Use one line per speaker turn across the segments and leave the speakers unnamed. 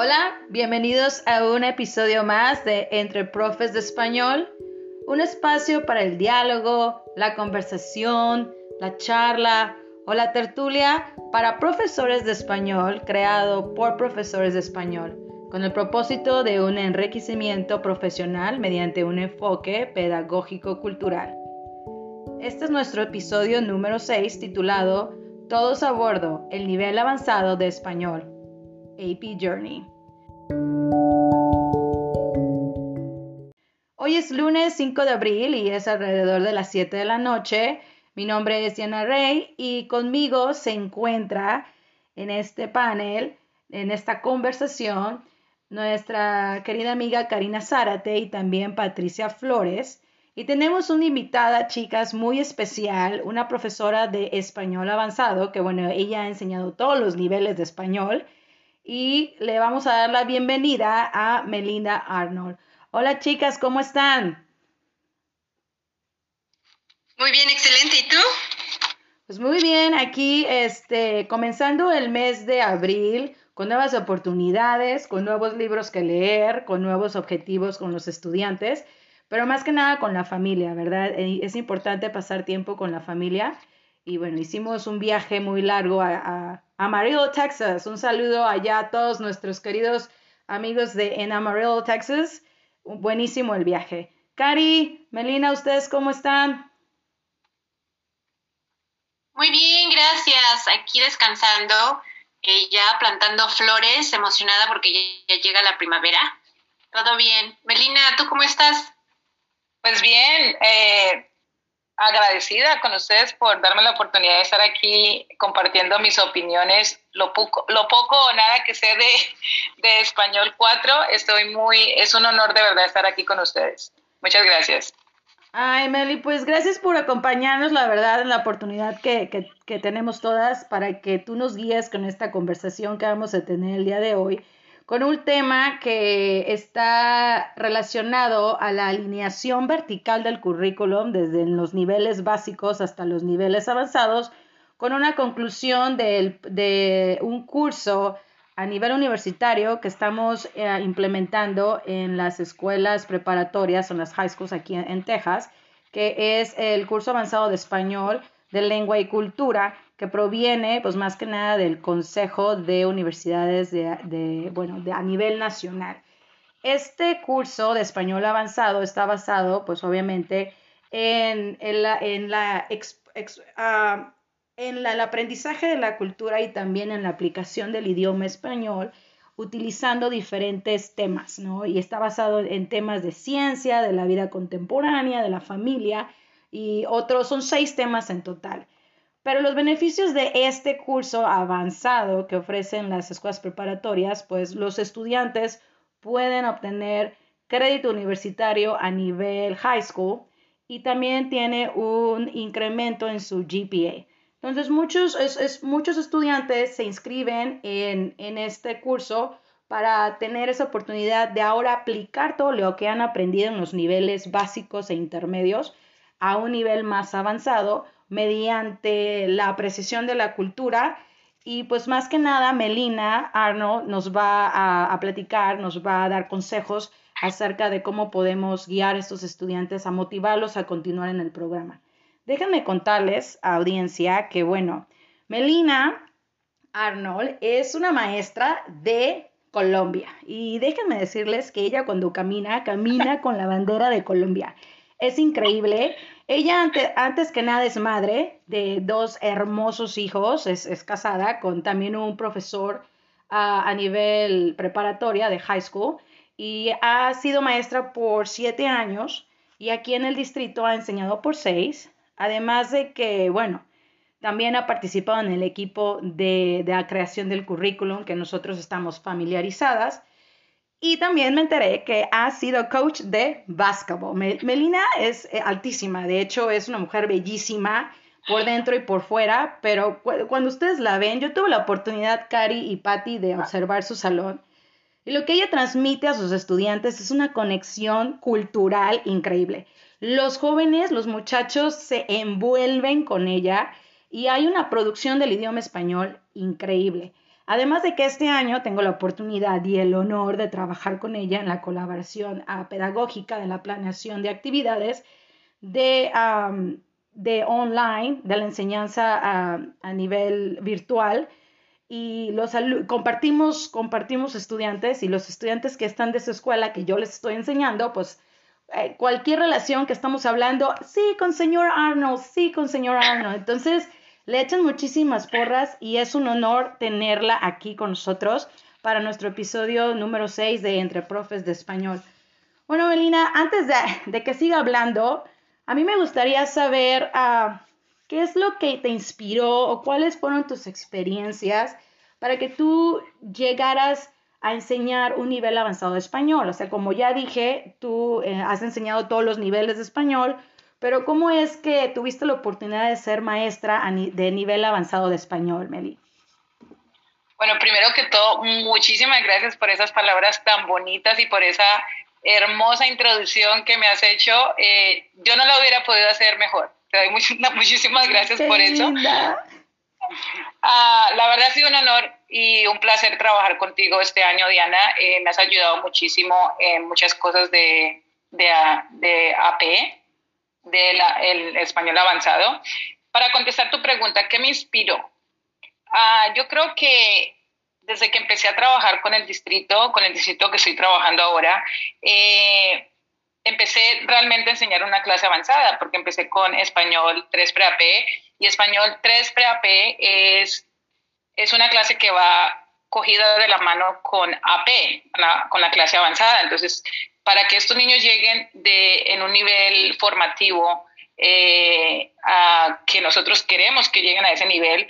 Hola, bienvenidos a un episodio más de Entre Profes de Español, un espacio para el diálogo, la conversación, la charla o la tertulia para profesores de español creado por profesores de español, con el propósito de un enriquecimiento profesional mediante un enfoque pedagógico-cultural. Este es nuestro episodio número 6 titulado Todos a bordo, el nivel avanzado de español. AP Journey. Hoy es lunes 5 de abril y es alrededor de las 7 de la noche. Mi nombre es Diana Rey y conmigo se encuentra en este panel, en esta conversación, nuestra querida amiga Karina Zárate y también Patricia Flores. Y tenemos una invitada, chicas, muy especial, una profesora de español avanzado, que bueno, ella ha enseñado todos los niveles de español y le vamos a dar la bienvenida a Melinda Arnold. Hola chicas, ¿cómo están?
Muy bien, excelente. ¿Y tú?
Pues muy bien, aquí este, comenzando el mes de abril con nuevas oportunidades, con nuevos libros que leer, con nuevos objetivos con los estudiantes, pero más que nada con la familia, ¿verdad? Eh, es importante pasar tiempo con la familia y bueno, hicimos un viaje muy largo a, Amarillo, Texas. Un saludo allá a todos nuestros queridos amigos de en Amarillo, Texas. Buenísimo el viaje. Cari, Melina, ¿ustedes cómo están?
Muy bien, gracias. Aquí descansando, eh, ya plantando flores, emocionada porque ya, ya llega la primavera. Todo bien. Melina, ¿tú cómo estás?
Pues bien, eh, agradecida con ustedes por darme la oportunidad de estar aquí compartiendo mis opiniones, lo poco, lo poco o nada que sé de, Español 4. Estoy muy, es un honor de verdad estar aquí con ustedes. Muchas gracias.
Ay, Meli, pues gracias por acompañarnos, la verdad, en la oportunidad que, que, que tenemos todas para que tú nos guíes con esta conversación que vamos a tener el día de hoy con un tema que está relacionado a la alineación vertical del currículum desde los niveles básicos hasta los niveles avanzados, con una conclusión de, un curso a nivel universitario que estamos eh, implementando en las escuelas preparatorias, en las high schools aquí en Texas, que es el curso avanzado de español de lengua y cultura que proviene, pues más que nada del Consejo de Universidades de, bueno, a nivel nacional. Este curso de español avanzado está basado, pues obviamente, en, la, en, la, ah, en el aprendizaje de la cultura y también en la aplicación del idioma español utilizando diferentes temas, ¿no? Y está basado en temas de ciencia, de la vida contemporánea, de la familia y otros, son seis temas en total. Pero los beneficios de este curso avanzado que ofrecen las escuelas preparatorias, pues los estudiantes pueden obtener crédito universitario a nivel high school y también tiene un incremento en su GPA. Entonces, muchos, muchos estudiantes se inscriben en, en este curso para tener esa oportunidad de ahora aplicar todo lo que han aprendido en los niveles básicos e intermedios a un nivel más avanzado mediante la precisión de la cultura. Y pues más que nada, Melina Arno nos va a, platicar, nos va a dar consejos acerca de cómo podemos guiar a estos estudiantes a motivarlos a continuar en el programa. Déjenme contarles, audiencia, que bueno, Melina Arnold es una maestra de Colombia y déjenme decirles que ella cuando camina, camina con la bandera de Colombia. Es increíble ella antes que nada es madre de dos hermosos hijos, es, casada con también un profesor a nivel preparatoria de high school y ha sido maestra por siete años y aquí en el distrito ha enseñado por seis, además de que, bueno, también ha participado en el equipo de, de la creación del currículum que nosotros estamos familiarizadas y también me enteré que ha sido coach de básquetbol. Melina es eh, altísima, de hecho es una mujer bellísima por dentro y por fuera, pero cuando ustedes la ven, yo tuve la oportunidad, Cari y Patty, de observar su salón. Y lo que ella transmite a sus estudiantes es una conexión cultural increíble. Los jóvenes, los muchachos se envuelven con ella y hay una producción del idioma español increíble. Además de que este año tengo la oportunidad y el honor de trabajar con ella en la colaboración ah, pedagógica de la planeación de actividades de, de online, de la enseñanza a, a nivel virtual. Y los compartimos, compartimos estudiantes y los estudiantes que están de su escuela que yo les estoy enseñando, pues eh, cualquier relación que estamos hablando, sí, con señor Arnold, sí, con señor Arnold. Entonces, le echan muchísimas porras y es un honor tenerla aquí con nosotros para nuestro episodio número 6 de Entre Profes de Español. Bueno, Melina, antes de, que siga hablando, a mí me gustaría saber ah, qué es lo que te inspiró o cuáles fueron tus experiencias para que tú llegaras a enseñar un nivel avanzado de español. O sea, como ya dije, tú eh, has enseñado todos los niveles de español, pero ¿cómo es que tuviste la oportunidad de ser maestra de nivel avanzado de español, Meli?
Bueno, primero que todo, muchísimas gracias por esas palabras tan bonitas y por esa hermosa introducción que me has hecho. Eh, yo no la hubiera podido hacer mejor. Te doy muchísimas gracias por eso. Ah, la verdad ha sido un honor y un placer trabajar contigo este año, Diana. Eh, me has ayudado muchísimo en muchas cosas de, de, de AP, del español avanzado. Para contestar tu pregunta, ¿qué me inspiró? Ah, yo creo que desde que empecé a trabajar con el distrito, con el distrito que estoy trabajando ahora, eh, empecé realmente a enseñar una clase avanzada, porque empecé con español 3 pre-AP y español 3 pre-AP es, es una clase que va cogida de la mano con AP, con la clase avanzada. Entonces, para que estos niños lleguen de, en un nivel formativo eh, a que nosotros queremos que lleguen a ese nivel,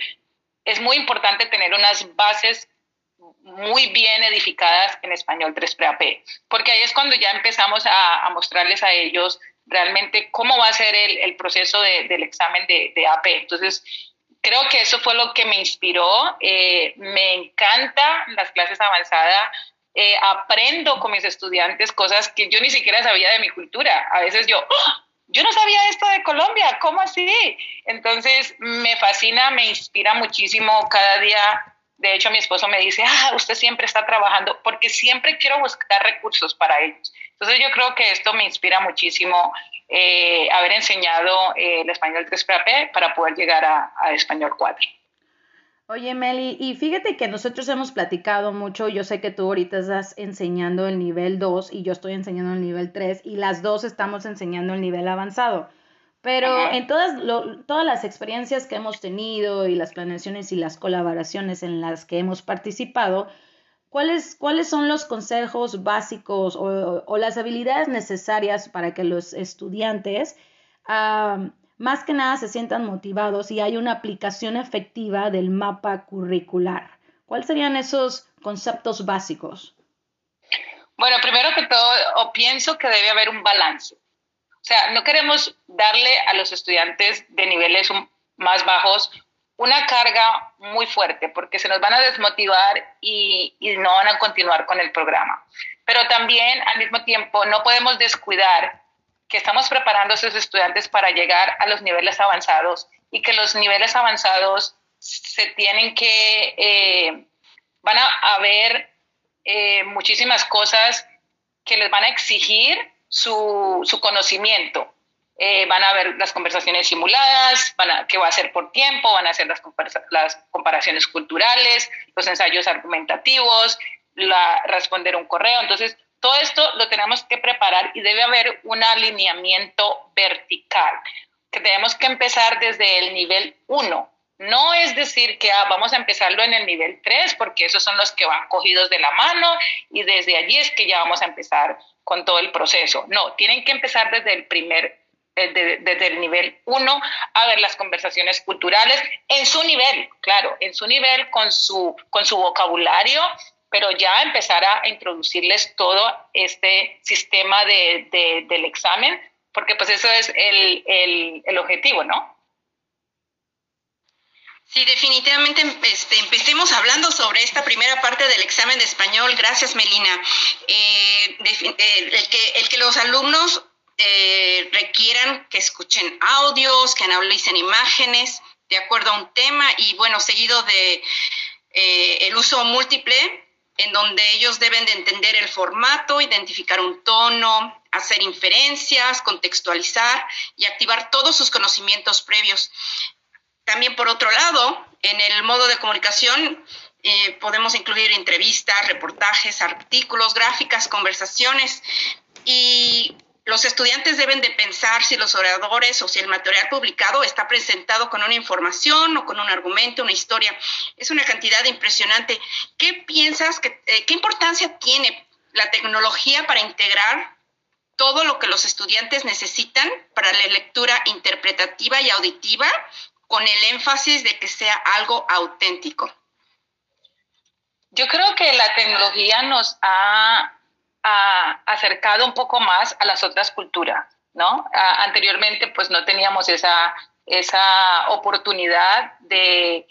es muy importante tener unas bases muy bien edificadas en español 3 pre-AP, porque ahí es cuando ya empezamos a, mostrarles a ellos realmente cómo va a ser el, proceso del examen de, de, AP. Entonces, creo que eso fue lo que me inspiró. Eh, me encanta las clases avanzadas eh, aprendo con mis estudiantes cosas que yo ni siquiera sabía de mi cultura. A veces yo, ¡Ah! yo no sabía esto de Colombia, ¿cómo así? Entonces me fascina, me inspira muchísimo cada día. De hecho, mi esposo me dice, ah, usted siempre está trabajando, porque siempre quiero buscar recursos para ellos. Entonces yo creo que esto me inspira muchísimo eh, haber enseñado eh, el español 3 p para poder llegar a, a español 4.
Oye, Meli, y fíjate que nosotros hemos platicado mucho, yo sé que tú ahorita estás enseñando el nivel 2 y yo estoy enseñando el nivel 3 y las dos estamos enseñando el nivel avanzado. Pero en todas, todas las experiencias que hemos tenido y las planeaciones y las colaboraciones en las que hemos participado, ¿cuáles, cuáles son los consejos básicos o, o las habilidades necesarias para que los estudiantes más que nada se sientan motivados y hay una aplicación efectiva del mapa curricular. ¿Cuáles serían esos conceptos básicos?
Bueno, primero que todo, pienso que debe haber un balance. O sea, no queremos darle a los estudiantes de niveles más bajos una carga muy fuerte porque se nos van a desmotivar y, no van a continuar con el programa. Pero también al mismo tiempo no podemos descuidar que estamos preparando a esos estudiantes para llegar a los niveles avanzados y que los niveles avanzados se tienen que, eh, van a haber eh, muchísimas cosas que les van a exigir su, su conocimiento. Eh, van a haber las conversaciones simuladas, que va a ser por tiempo, van a ser las, las comparaciones culturales, los ensayos argumentativos, la, responder un correo. Entonces, todo esto lo tenemos que preparar y debe haber un alineamiento vertical, que tenemos que empezar desde el nivel 1. No es decir que ah, vamos a empezarlo en el nivel 3, porque esos son los que van cogidos de la mano y desde allí es que ya vamos a empezar con todo el proceso. No, tienen que empezar desde el primer eh, desde el nivel 1 a ver las conversaciones culturales en su nivel, claro, en su nivel con su, con su vocabulario pero ya empezar a introducirles todo este sistema de, del examen, porque pues eso es el, el, el, objetivo, ¿no?
Sí, definitivamente este, empecemos hablando sobre esta primera parte del examen de español. Gracias, Melina. Eh, eh, el, que, los alumnos eh, requieran que escuchen audios, que analicen imágenes de acuerdo a un tema y bueno, seguido de el uso múltiple, en donde ellos deben de entender el formato, identificar un tono, hacer inferencias, contextualizar y activar todos sus conocimientos previos. También por otro lado, en el modo de comunicación eh, podemos incluir entrevistas, reportajes, artículos, gráficas, conversaciones y los estudiantes deben de pensar si los oradores o si el material publicado está presentado con una información o con un argumento, una historia. Es una cantidad impresionante. ¿Qué piensas, que, eh, qué importancia tiene la tecnología para integrar todo lo que los estudiantes necesitan para la lectura interpretativa y auditiva con el énfasis de que sea algo auténtico?
Yo creo que la tecnología nos ha, acercado un poco más a las otras culturas, ¿no? anteriormente pues no teníamos esa, esa oportunidad de,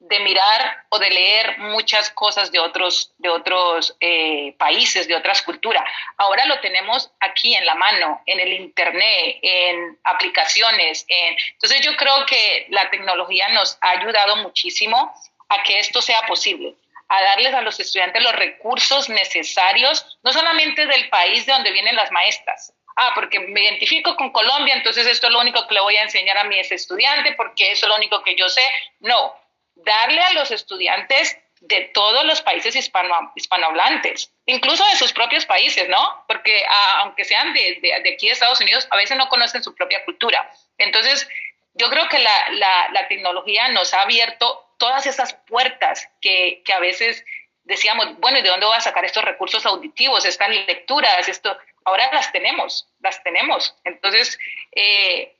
mirar o de leer muchas cosas de otros, de otros eh, países, de otras culturas. Ahora lo tenemos aquí en la mano, en el Internet, en aplicaciones. En... Entonces yo creo que la tecnología nos ha ayudado muchísimo a que esto sea posible a darles a los estudiantes los recursos necesarios, no solamente del país de donde vienen las maestras. Ah, porque me identifico con Colombia, entonces esto es lo único que le voy a enseñar a mi estudiante porque eso es lo único que yo sé. No, darle a los estudiantes de todos los países hispano, hispanohablantes, incluso de sus propios países, ¿no? Porque ah, aunque sean de, de, aquí de Estados Unidos, a veces no conocen su propia cultura. Entonces, yo creo que la, la, la tecnología nos ha abierto todas esas puertas que, a veces decíamos, bueno, ¿y de dónde voy a sacar estos recursos auditivos, estas lecturas? Esto, ahora las tenemos, las tenemos. Entonces, eh,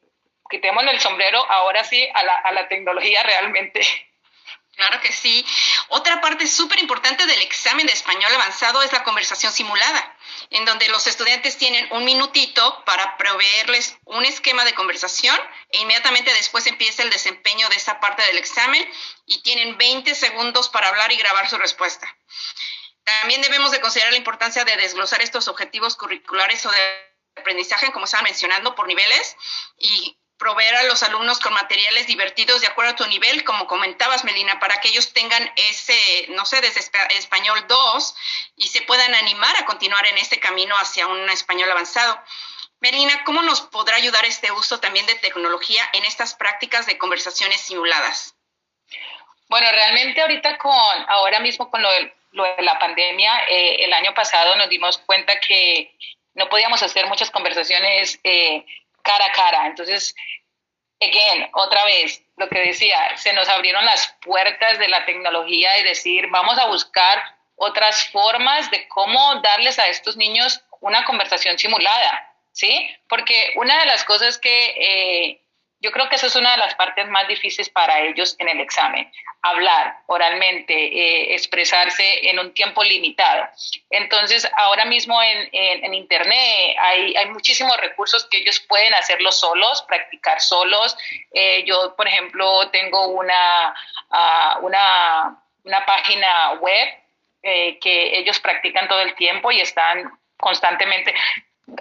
quitemos el sombrero ahora sí a la, a la tecnología realmente.
Claro que sí. Otra parte súper importante del examen de español avanzado es la conversación simulada, en donde los estudiantes tienen un minutito para proveerles un esquema de conversación e inmediatamente después empieza el desempeño de esa parte del examen y tienen 20 segundos para hablar y grabar su respuesta. También debemos de considerar la importancia de desglosar estos objetivos curriculares o de aprendizaje, como estaba mencionando, por niveles y proveer a los alumnos con materiales divertidos de acuerdo a tu nivel, como comentabas, Melina, para que ellos tengan ese, no sé, desde español 2 y se puedan animar a continuar en este camino hacia un español avanzado. Melina, ¿cómo nos podrá ayudar este uso también de tecnología en estas prácticas de conversaciones simuladas?
Bueno, realmente ahorita con, ahora mismo con lo de, la pandemia, eh, el año pasado nos dimos cuenta que no podíamos hacer muchas conversaciones eh, cara a cara. Entonces, again, otra vez, lo que decía, se nos abrieron las puertas de la tecnología y decir, vamos a buscar otras formas de cómo darles a estos niños una conversación simulada, ¿sí? Porque una de las cosas que eh, yo creo que esa es una de las partes más difíciles para ellos en el examen, hablar oralmente, eh, expresarse en un tiempo limitado. Entonces, ahora mismo en, Internet hay, hay, muchísimos recursos que ellos pueden hacerlo solos, practicar solos. Eh, yo, por ejemplo, tengo una, uh, una, página web eh, que ellos practican todo el tiempo y están constantemente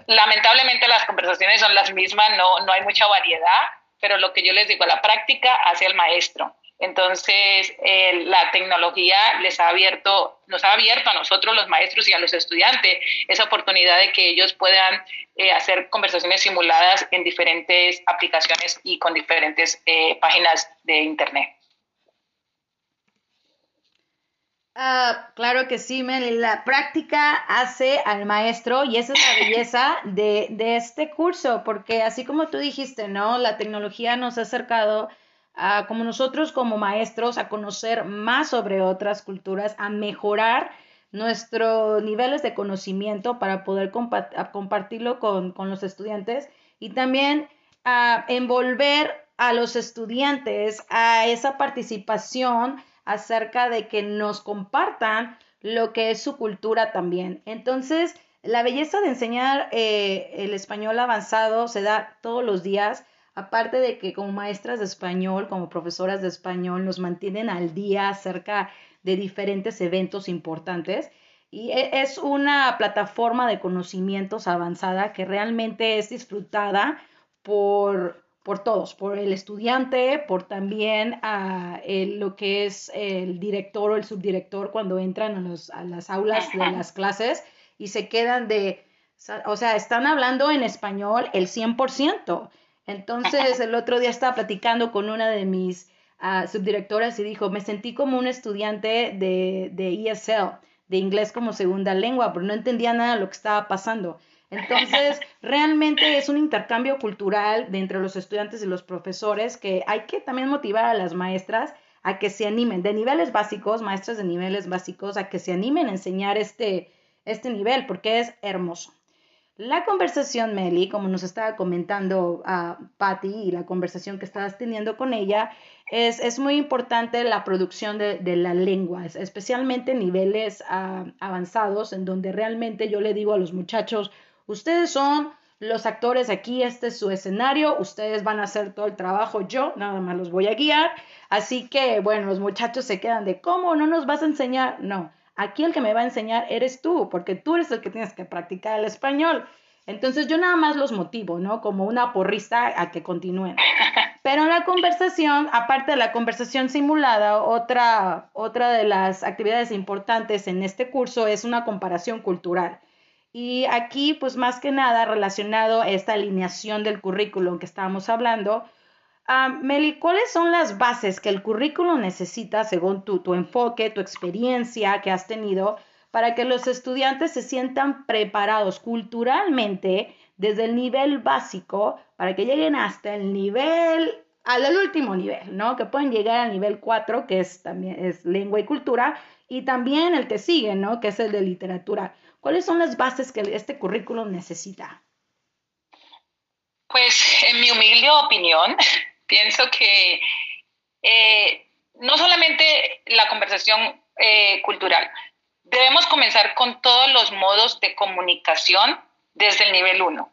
lamentablemente las conversaciones son las mismas, no, no hay mucha variedad, pero lo que yo les digo, la práctica hace el maestro. Entonces, eh, la tecnología les ha abierto, nos ha abierto a nosotros los maestros y a los estudiantes esa oportunidad de que ellos puedan eh, hacer conversaciones simuladas en diferentes aplicaciones y con diferentes eh, páginas de Internet.
Ah, claro que sí, Meli. La práctica hace al maestro y esa es la belleza de, de, este curso, porque así como tú dijiste, ¿no? La tecnología nos ha acercado a, como nosotros como maestros, a conocer más sobre otras culturas, a mejorar nuestros niveles de conocimiento para poder compartirlo con, con los estudiantes y también a envolver a los estudiantes a esa participación acerca de que nos compartan lo que es su cultura también. Entonces, la belleza de enseñar eh, el español avanzado se da todos los días, aparte de que como maestras de español, como profesoras de español, nos mantienen al día acerca de diferentes eventos importantes. Y e, es una plataforma de conocimientos avanzada que realmente es disfrutada por, por todos, por el estudiante, por también a lo que es el director o el subdirector cuando entran a, los, a las aulas de las clases y se quedan de, o sea, están hablando en español el 100%. Entonces, el otro día estaba platicando con una de mis uh, subdirectoras y dijo, me sentí como un estudiante de, de ESL, de inglés como segunda lengua, pero no entendía nada de lo que estaba pasando. Entonces, realmente es un intercambio cultural de entre los estudiantes y los profesores que hay que también motivar a las maestras a que se animen, de niveles básicos, maestras de niveles básicos, a que se animen a enseñar este, este nivel, porque es hermoso. La conversación, Meli, como nos estaba comentando a Patty y la conversación que estabas teniendo con ella, es, es muy importante la producción de, de la lengua, especialmente en niveles ah, avanzados, en donde realmente yo le digo a los muchachos, ustedes son los actores aquí, este es su escenario, ustedes van a hacer todo el trabajo, yo nada más los voy a guiar. Así que, bueno, los muchachos se quedan de, ¿cómo? ¿No nos vas a enseñar? No, Aquí el que me va a enseñar eres tú, porque tú eres el que tienes que practicar el español. Entonces yo nada más los motivo, ¿no? Como una porrista a que continúen. Pero en la conversación, aparte de la conversación simulada, otra, otra de las actividades importantes en este curso es una comparación cultural. Y aquí, pues más que nada relacionado a esta alineación del currículum que estábamos hablando, Meli, ¿cuáles son las bases que el currículo necesita según tu, tu enfoque, tu experiencia que has tenido para que los estudiantes se sientan preparados culturalmente desde el nivel básico para que lleguen hasta el nivel, al último nivel, ¿no? Que pueden llegar al nivel 4, que es también es lengua y cultura, y también el que sigue, ¿no? Que es el de literatura. ¿Cuáles son las bases que este currículo necesita?
Pues en mi humilde opinión, Pienso que eh, no solamente la conversación eh, cultural, debemos comenzar con todos los modos de comunicación desde el nivel 1.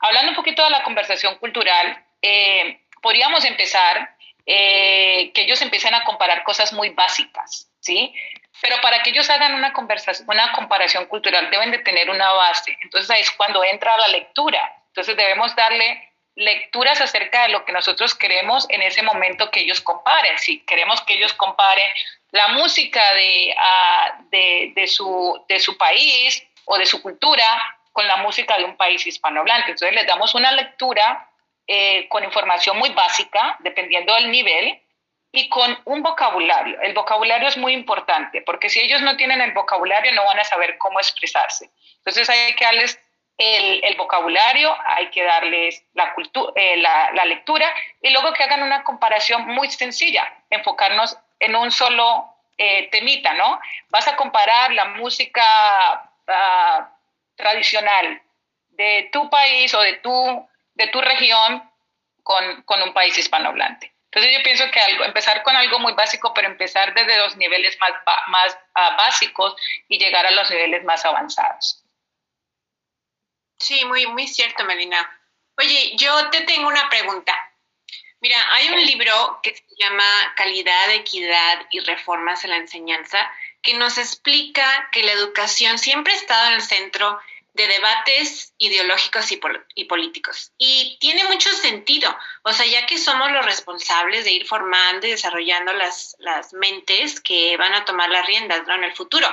Hablando un poquito de la conversación cultural, eh, podríamos empezar que ellos empiecen a comparar cosas muy básicas, ¿sí? Pero para que ellos hagan una, conversación, una comparación cultural deben de tener una base. Entonces ahí es cuando entra la lectura. Entonces debemos darle lecturas acerca de lo que nosotros queremos en ese momento que ellos comparen. Si queremos que ellos comparen la música de, ah, de, su, de su país o de su cultura con la música de un país hispanohablante. Entonces les damos una lectura eh, con información muy básica, dependiendo del nivel, y con un vocabulario. El vocabulario es muy importante, porque si ellos no tienen el vocabulario no van a saber cómo expresarse. Entonces hay que darles el, vocabulario, hay que darles la, eh, la, la, lectura y luego que hagan una comparación muy sencilla, enfocarnos en un solo eh, temita, ¿no? Vas a comparar la música ah, tradicional de tu país o de tu, de tu región con, con un país hispanohablante. Entonces yo pienso que algo, empezar con algo muy básico, pero empezar desde los niveles más, más ah, básicos y llegar a los niveles más avanzados.
Sí, muy, muy cierto, Melina. Oye, yo te tengo una pregunta. Mira, hay un libro que se llama Calidad, Equidad y Reformas en la Enseñanza que nos explica que la educación siempre ha estado en el centro de debates ideológicos y, políticos. Y tiene mucho sentido, o sea, ya que somos los responsables de ir formando y desarrollando las, mentes que van a tomar las riendas en el futuro.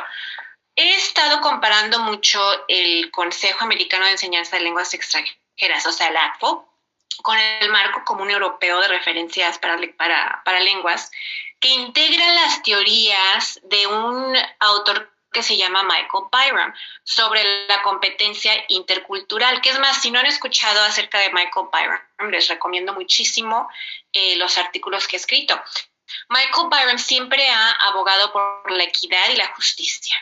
He estado comparando mucho el Consejo Americano de Enseñanza de Lenguas Extranjeras, o sea, el ACFO, con el marco común europeo de referencias para, para lenguas, que integra las teorías de un autor que se llama Michael Byram sobre la competencia intercultural. Que es más, si no han escuchado acerca de Michael Byram, les recomiendo muchísimo eh, los artículos que he escrito. Michael Byram siempre ha abogado por la equidad y la justicia.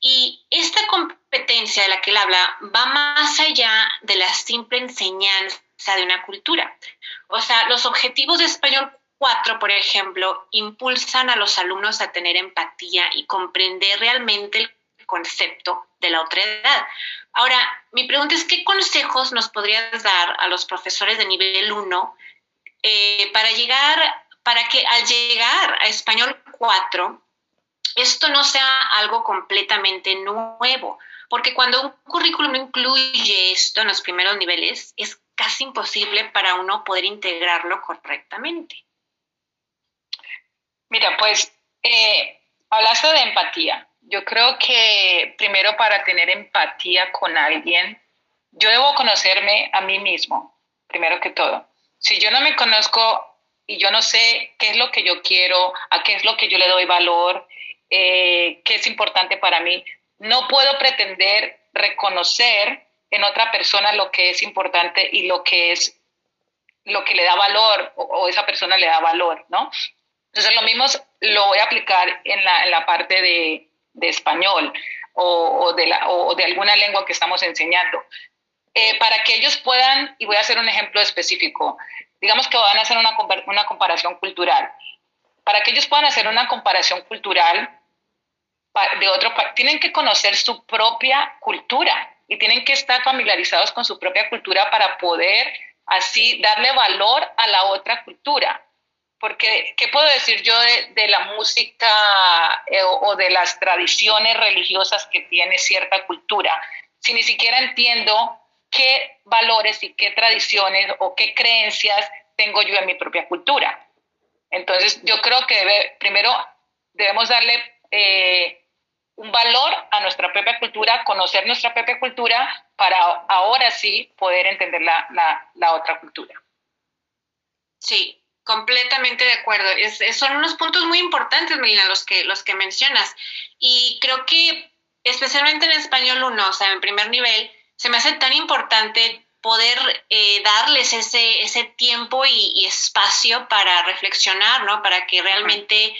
Y esta competencia de la que él habla va más allá de la simple enseñanza de una cultura. O sea, los objetivos de español 4, por ejemplo, impulsan a los alumnos a tener empatía y comprender realmente el concepto de la otra edad. Ahora, mi pregunta es, ¿qué consejos nos podrías dar a los profesores de nivel 1 eh, para llegar, para que al llegar a español 4 esto no sea algo completamente nuevo, porque cuando un currículum incluye esto en los primeros niveles, es casi imposible para uno poder integrarlo correctamente.
Mira, pues eh, hablaste de empatía. Yo creo que primero para tener empatía con alguien, yo debo conocerme a mí mismo, primero que todo. Si yo no me conozco y yo no sé qué es lo que yo quiero, a qué es lo que yo le doy valor, eh, qué es importante para mí, no puedo pretender reconocer en otra persona lo que es importante y lo que es lo que le da valor o, esa persona le da valor, ¿no? Entonces lo mismo lo voy a aplicar en la, en la parte de, español o, de la, o, de alguna lengua que estamos enseñando. Eh, para que ellos puedan, y voy a hacer un ejemplo específico, digamos que van a hacer una, una comparación cultural. Para que ellos puedan hacer una comparación cultural de otro tienen que conocer su propia cultura y tienen que estar familiarizados con su propia cultura para poder así darle valor a la otra cultura. Porque, ¿qué puedo decir yo de, la música eh, o, de las tradiciones religiosas que tiene cierta cultura? Si ni siquiera entiendo qué valores y qué tradiciones o qué creencias tengo yo en mi propia cultura. Entonces, yo creo que primero debemos darle eh, un valor a nuestra propia cultura, conocer nuestra propia cultura para ahora sí poder entender la, la otra cultura.
Sí, Completamente de acuerdo. son unos puntos muy importantes, Melina, los que, los que mencionas. Y creo que especialmente en español uno, o sea, en primer nivel, se me hace tan importante poder eh, darles ese, ese tiempo y, espacio para reflexionar, ¿no? Para que realmente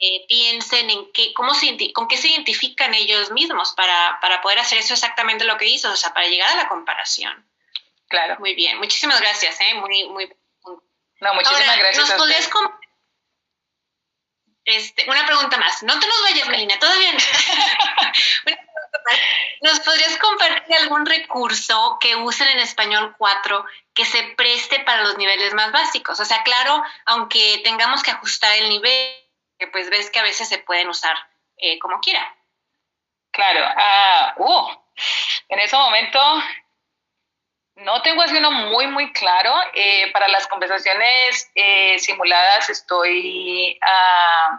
eh, piensen en qué, cómo se, con qué se identifican ellos mismos para, para poder hacer eso exactamente lo que hizo, o sea, para llegar a la comparación.
Claro.
Muy bien, muchísimas gracias, ¿eh? Muy, muy
no, muchísimas gracias.
¿Nos podrías este, una pregunta más. No te nos vayas, Melina, todavía no. ¿Nos podrías compartir algún recurso que usen en español 4 que se preste para los niveles más básicos? O sea, claro, aunque tengamos que ajustar el nivel, que pues ves que a veces se pueden usar eh, como quiera.
Claro. Ah, uh, en ese momento no tengo así uno muy, muy claro. Eh, para las conversaciones eh, simuladas estoy, uh,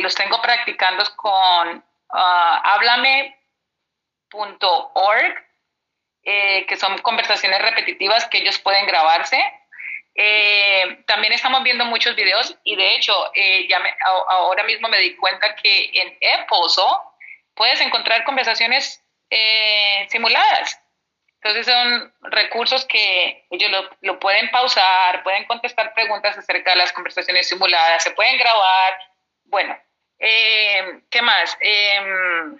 los tengo practicando con uh, háblame.org, que son conversaciones repetitivas que ellos pueden grabarse. también estamos viendo muchos videos y de hecho ya ahora mismo me di cuenta que en Eposo puedes encontrar conversaciones simuladas entonces son recursos que ellos lo, pueden pausar, pueden contestar preguntas acerca de las conversaciones simuladas, se pueden grabar. Bueno, eh, ¿qué más? Em,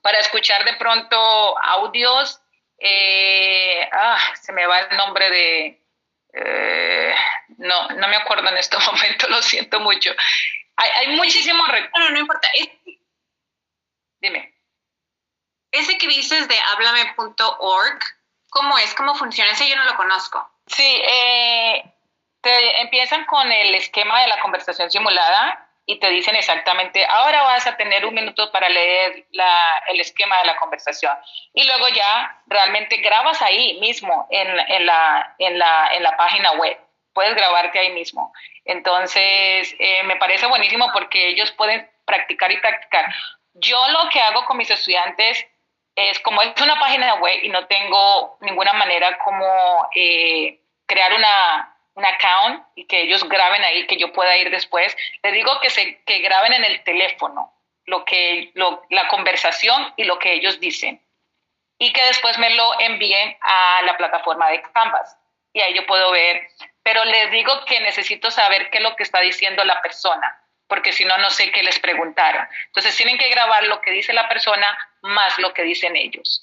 para escuchar de pronto audios, eh, ah, se me va el nombre de... Eh, no, no me acuerdo en este momento, lo siento mucho. Hay, hay muchísimos recursos.
No, no importa.
Dime.
Ese que dices de háblame.org, ¿cómo es? ¿Cómo funciona? Ese yo no lo conozco.
Sí, eh, te empiezan con el esquema de la conversación simulada y te dicen exactamente, ahora vas a tener un minuto para leer el esquema de la conversación. Y luego ya realmente grabas ahí mismo en, la, en, la, en la página web. Puedes grabarte ahí mismo. Entonces, eh, me parece buenísimo porque ellos pueden practicar y practicar. Yo lo que hago con mis estudiantes es como es una página web y no tengo ninguna manera como eh, crear una, un account y que ellos graben ahí, que yo pueda ir después, les digo que, se, que graben en el teléfono lo que, lo, la conversación y lo que ellos dicen. Y que después me lo envíen a la plataforma de Canvas. Y ahí yo puedo ver, pero les digo que necesito saber qué es lo que está diciendo la persona porque si no, no sé qué les preguntaron. Entonces tienen que grabar lo que dice la persona más lo que dicen ellos.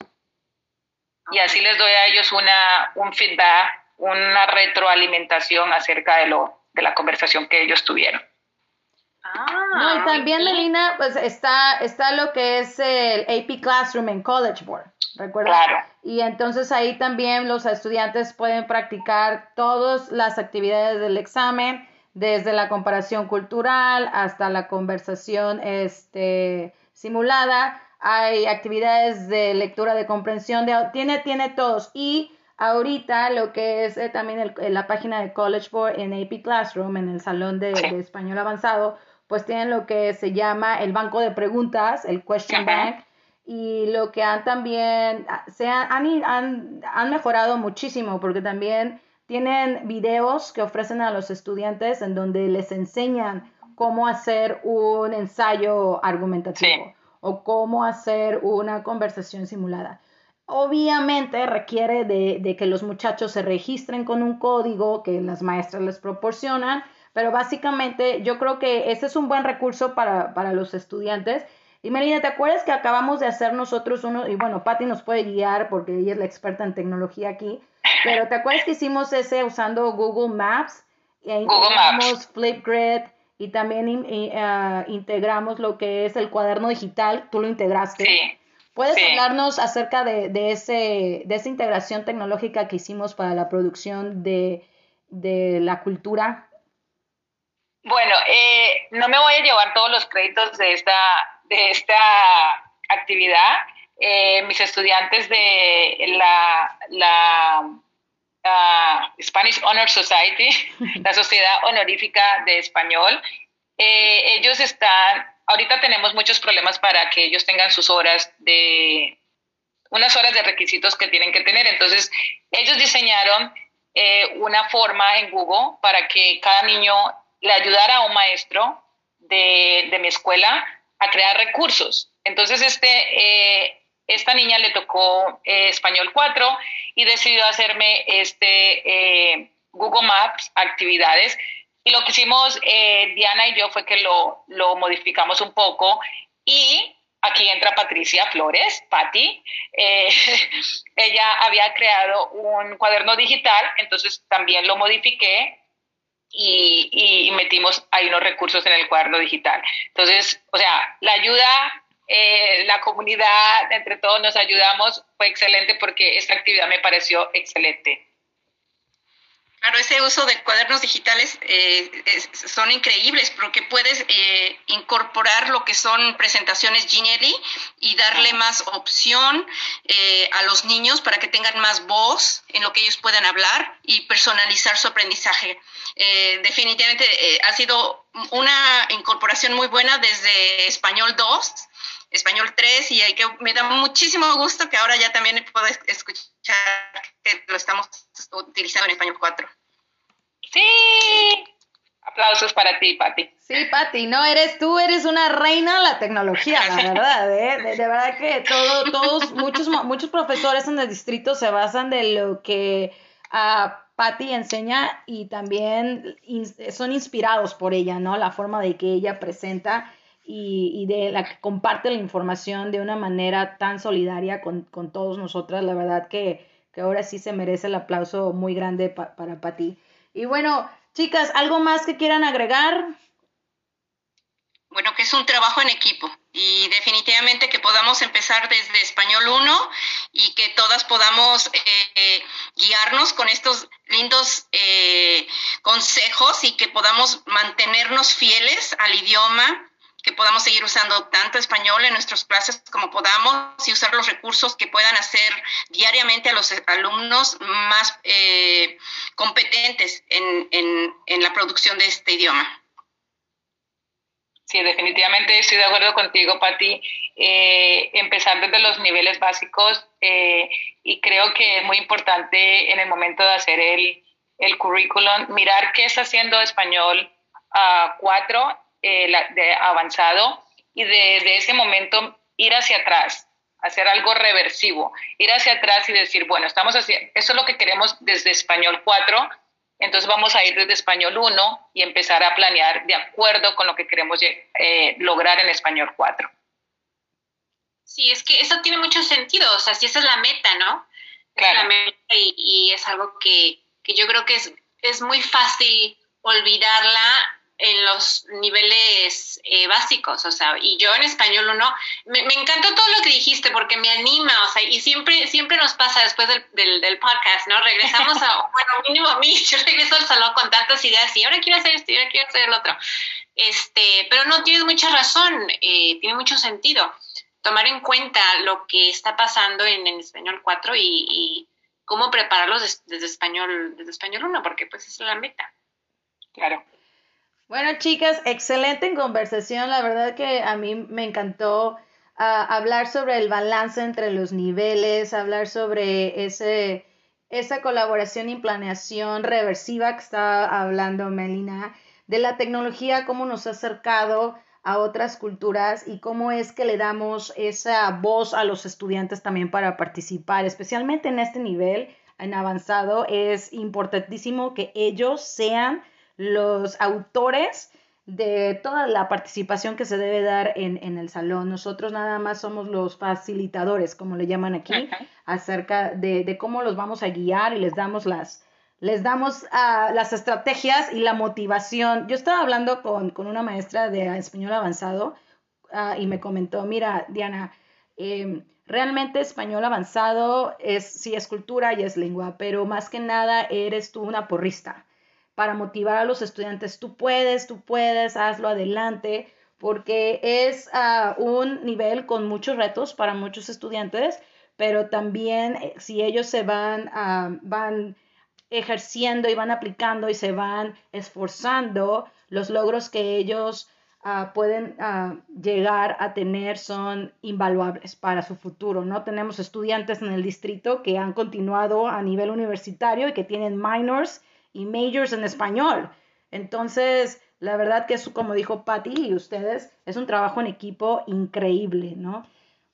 Y así les doy a ellos una, un feedback, una retroalimentación acerca de, lo, de la conversación que ellos tuvieron.
Ah, no, y también, Melina, pues está, está lo que es el AP Classroom en College Board, ¿recuerdas?
Claro.
Y entonces ahí también los estudiantes pueden practicar todas las actividades del examen desde la comparación cultural hasta la conversación este, simulada. Hay actividades de lectura de comprensión, de, tiene, tiene todos. Y ahorita lo que es eh, también la página de College Board en AP Classroom, en el salón de, español avanzado, pues tienen lo que se llama el banco de preguntas, el question bank, y lo que han también, ah, se han, han, han mejorado muchísimo porque también tienen videos que ofrecen a los estudiantes en donde les enseñan cómo hacer un ensayo argumentativo o cómo hacer una conversación simulada. Obviamente requiere de, que los muchachos se registren con un código que las maestras les proporcionan, pero básicamente yo creo que ese es un buen recurso para, para los estudiantes. Y Melina, ¿te acuerdas que acabamos de hacer nosotros uno? Y bueno, Patty nos puede guiar porque ella es la experta en tecnología aquí. Pero ¿te acuerdas que hicimos ese usando Google Maps? Y integramos Flipgrid y también eh, integramos lo que es el cuaderno digital. Tú lo integraste.
Sí.
¿Puedes hablarnos acerca de, de, ese, de esa integración tecnológica que hicimos para la producción de, de la cultura?
Bueno, eh, no me voy a llevar todos los créditos de esta, de esta actividad. Eh, mis estudiantes de la, la Spanish Honor Society, la Sociedad Honorífica de Español, eh, ellos están ahorita tenemos muchos problemas para que ellos tengan sus horas de, unas horas de requisitos que tienen que tener. Entonces, ellos diseñaron eh, una forma en Google para que cada niño le ayudara a un maestro de, mi escuela a crear recursos. Entonces, este, eh, esta niña le tocó eh, español 4 y decidió hacerme este Google Maps actividades y lo que hicimos eh, Diana y yo fue que lo, lo, modificamos un poco y aquí entra Patricia Flores, Patti. Eh, ella había creado un cuaderno digital, entonces también lo modifiqué y, y, metimos ahí unos recursos en el cuaderno digital. Entonces, o sea, la ayuda, eh, la comunidad, entre todos nos ayudamos, fue excelente porque esta actividad me pareció excelente.
Claro, ese uso de cuadernos digitales eh, son increíbles porque puedes eh, incorporar lo que son presentaciones Genially y darle más opción eh, a los niños para que tengan más voz en lo que ellos puedan hablar y personalizar su aprendizaje. definitivamente ha sido una incorporación muy buena desde Español 2 español 3 y hay que, me da muchísimo gusto que ahora ya también puedo escuchar que lo estamos utilizando en español 4.
Sí. Aplausos para ti, Pati.
Sí, Pati, no, eres tú, eres una reina de la tecnología, la verdad, ¿eh? De, verdad que todo, todos, muchos, muchos profesores en el distrito se basan de lo que a Patti enseña y también son inspirados por ella, ¿no? La forma de que ella presenta y, de la que comparte la información de una manera tan solidaria con, todos nosotras. La verdad que, ahora sí se merece el aplauso muy grande para Patti. Y bueno, chicas, ¿algo más que quieran agregar?
Bueno, que es un trabajo en equipo y definitivamente que podamos empezar desde español 1 y que todas podamos eh, guiarnos con estos lindos eh, consejos y que podamos mantenernos fieles al idioma que podamos seguir usando tanto español en nuestras clases como podamos y usar los recursos que puedan hacer diariamente a los alumnos más eh, competentes en, en, la producción de este idioma.
Sí, definitivamente estoy de acuerdo contigo, Patti. Eh, empezar desde los niveles básicos eh, y creo que es muy importante en el momento de hacer el, el currículum mirar qué está haciendo español a cuatro eh, de avanzado y desde ese momento ir hacia atrás, hacer algo reversivo, ir hacia atrás y decir, bueno, estamos haciendo, eso es lo que queremos desde español 4, entonces vamos a ir desde español 1 y empezar a planear de acuerdo con lo que queremos eh, lograr en español 4.
Sí, es que eso tiene mucho sentido, o sea, si esa es la meta, ¿no? Claro. Es la meta y, es algo que, que, yo creo que es, es muy fácil olvidarla en los niveles eh, básicos, o sea, y yo en español uno, me, me, encantó todo lo que dijiste porque me anima, o sea, y siempre, siempre nos pasa después del, del, podcast, ¿no? Regresamos a, bueno, mínimo a mí, yo regreso al salón con tantas ideas y ahora quiero hacer esto y ahora quiero hacer el otro. Este, pero no, tienes mucha razón, eh, tiene mucho sentido tomar en cuenta lo que está pasando en, en español 4 y, y cómo prepararlos desde, español, desde español 1, porque pues esa es la meta.
Claro.
Bueno, chicas, excelente conversación. La verdad que a mí me encantó ah, hablar sobre el balance entre los niveles, hablar sobre ese, esa colaboración y planeación reversiva que está hablando Melina, de la tecnología, cómo nos ha acercado a otras culturas y cómo es que le damos esa voz a los estudiantes también para participar, especialmente en este nivel en avanzado, es importantísimo que ellos sean los autores de toda la participación que se debe dar en, en, el salón. Nosotros nada más somos los facilitadores, como le llaman aquí, acerca de, de, cómo los vamos a guiar y les damos las, les damos uh, las estrategias y la motivación. Yo estaba hablando con, con una maestra de español avanzado uh, y me comentó, mira, Diana, eh, realmente español avanzado es, sí es cultura y es lengua, pero más que nada eres tú una porrista para motivar a los estudiantes. Tú puedes, tú puedes, hazlo adelante, porque es uh, un nivel con muchos retos para muchos estudiantes, pero también eh, si ellos se van, uh, van ejerciendo y van aplicando y se van esforzando, los logros que ellos uh, pueden llegar a tener son invaluables para su futuro, ¿no? Tenemos estudiantes en el distrito que han continuado a nivel universitario y que tienen minors y majors en español. Entonces, la verdad que es, como dijo Patty y ustedes, es un trabajo en equipo increíble, ¿no?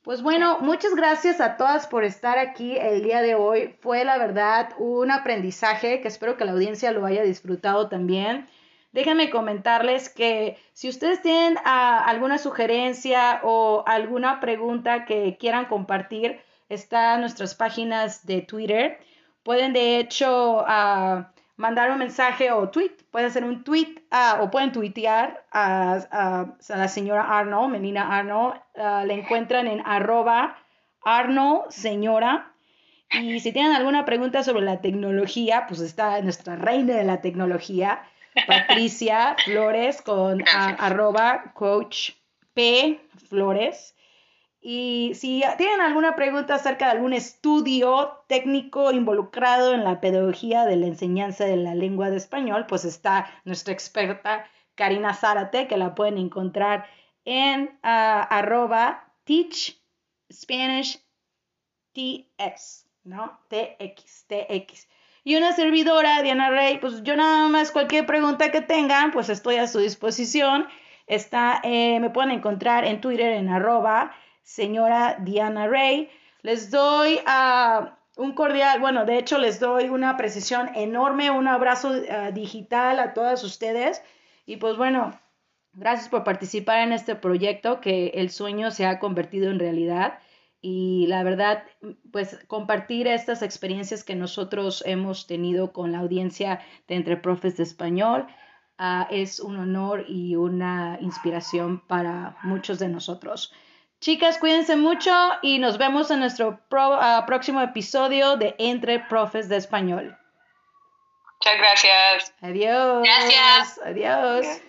Pues bueno, muchas gracias a todas por estar aquí el día de hoy. Fue la verdad un aprendizaje que espero que la audiencia lo haya disfrutado también. Déjenme comentarles que si ustedes tienen ah, alguna sugerencia o alguna pregunta que quieran compartir, está en nuestras páginas de Twitter. Pueden de hecho... Uh, mandar un mensaje o tweet, pueden hacer un tweet uh, o pueden tuitear a, la señora Arno, Melina Arno, uh, le encuentran en arroba Arno señora. Y si tienen alguna pregunta sobre la tecnología, pues está nuestra reina de la tecnología, Patricia Flores, con arroba coach P Flores. Y si tienen alguna pregunta acerca de algún estudio técnico involucrado en la pedagogía de la enseñanza de la lengua de español, pues está nuestra experta Karina Zárate, que la pueden encontrar en ah, arroba teach Spanish TX, ¿no? TX, TX. Y una servidora, Diana Rey, pues yo nada más cualquier pregunta que tengan, pues estoy a su disposición. Está, eh, me pueden encontrar en Twitter en arroba señora Diana Ray. Les doy ah, un cordial, bueno, de hecho les doy una precisión enorme, un abrazo ah, digital a todas ustedes. Y pues bueno, gracias por participar en este proyecto que el sueño se ha convertido en realidad. Y la verdad, pues compartir estas experiencias que nosotros hemos tenido con la audiencia de Entre Profes de Español ah, es un honor y una inspiración para muchos de nosotros. Chicas, cuídense mucho y nos vemos en nuestro ah, próximo episodio de Entre Profes de Español.
Muchas gracias.
Adiós.
Gracias.
Adiós.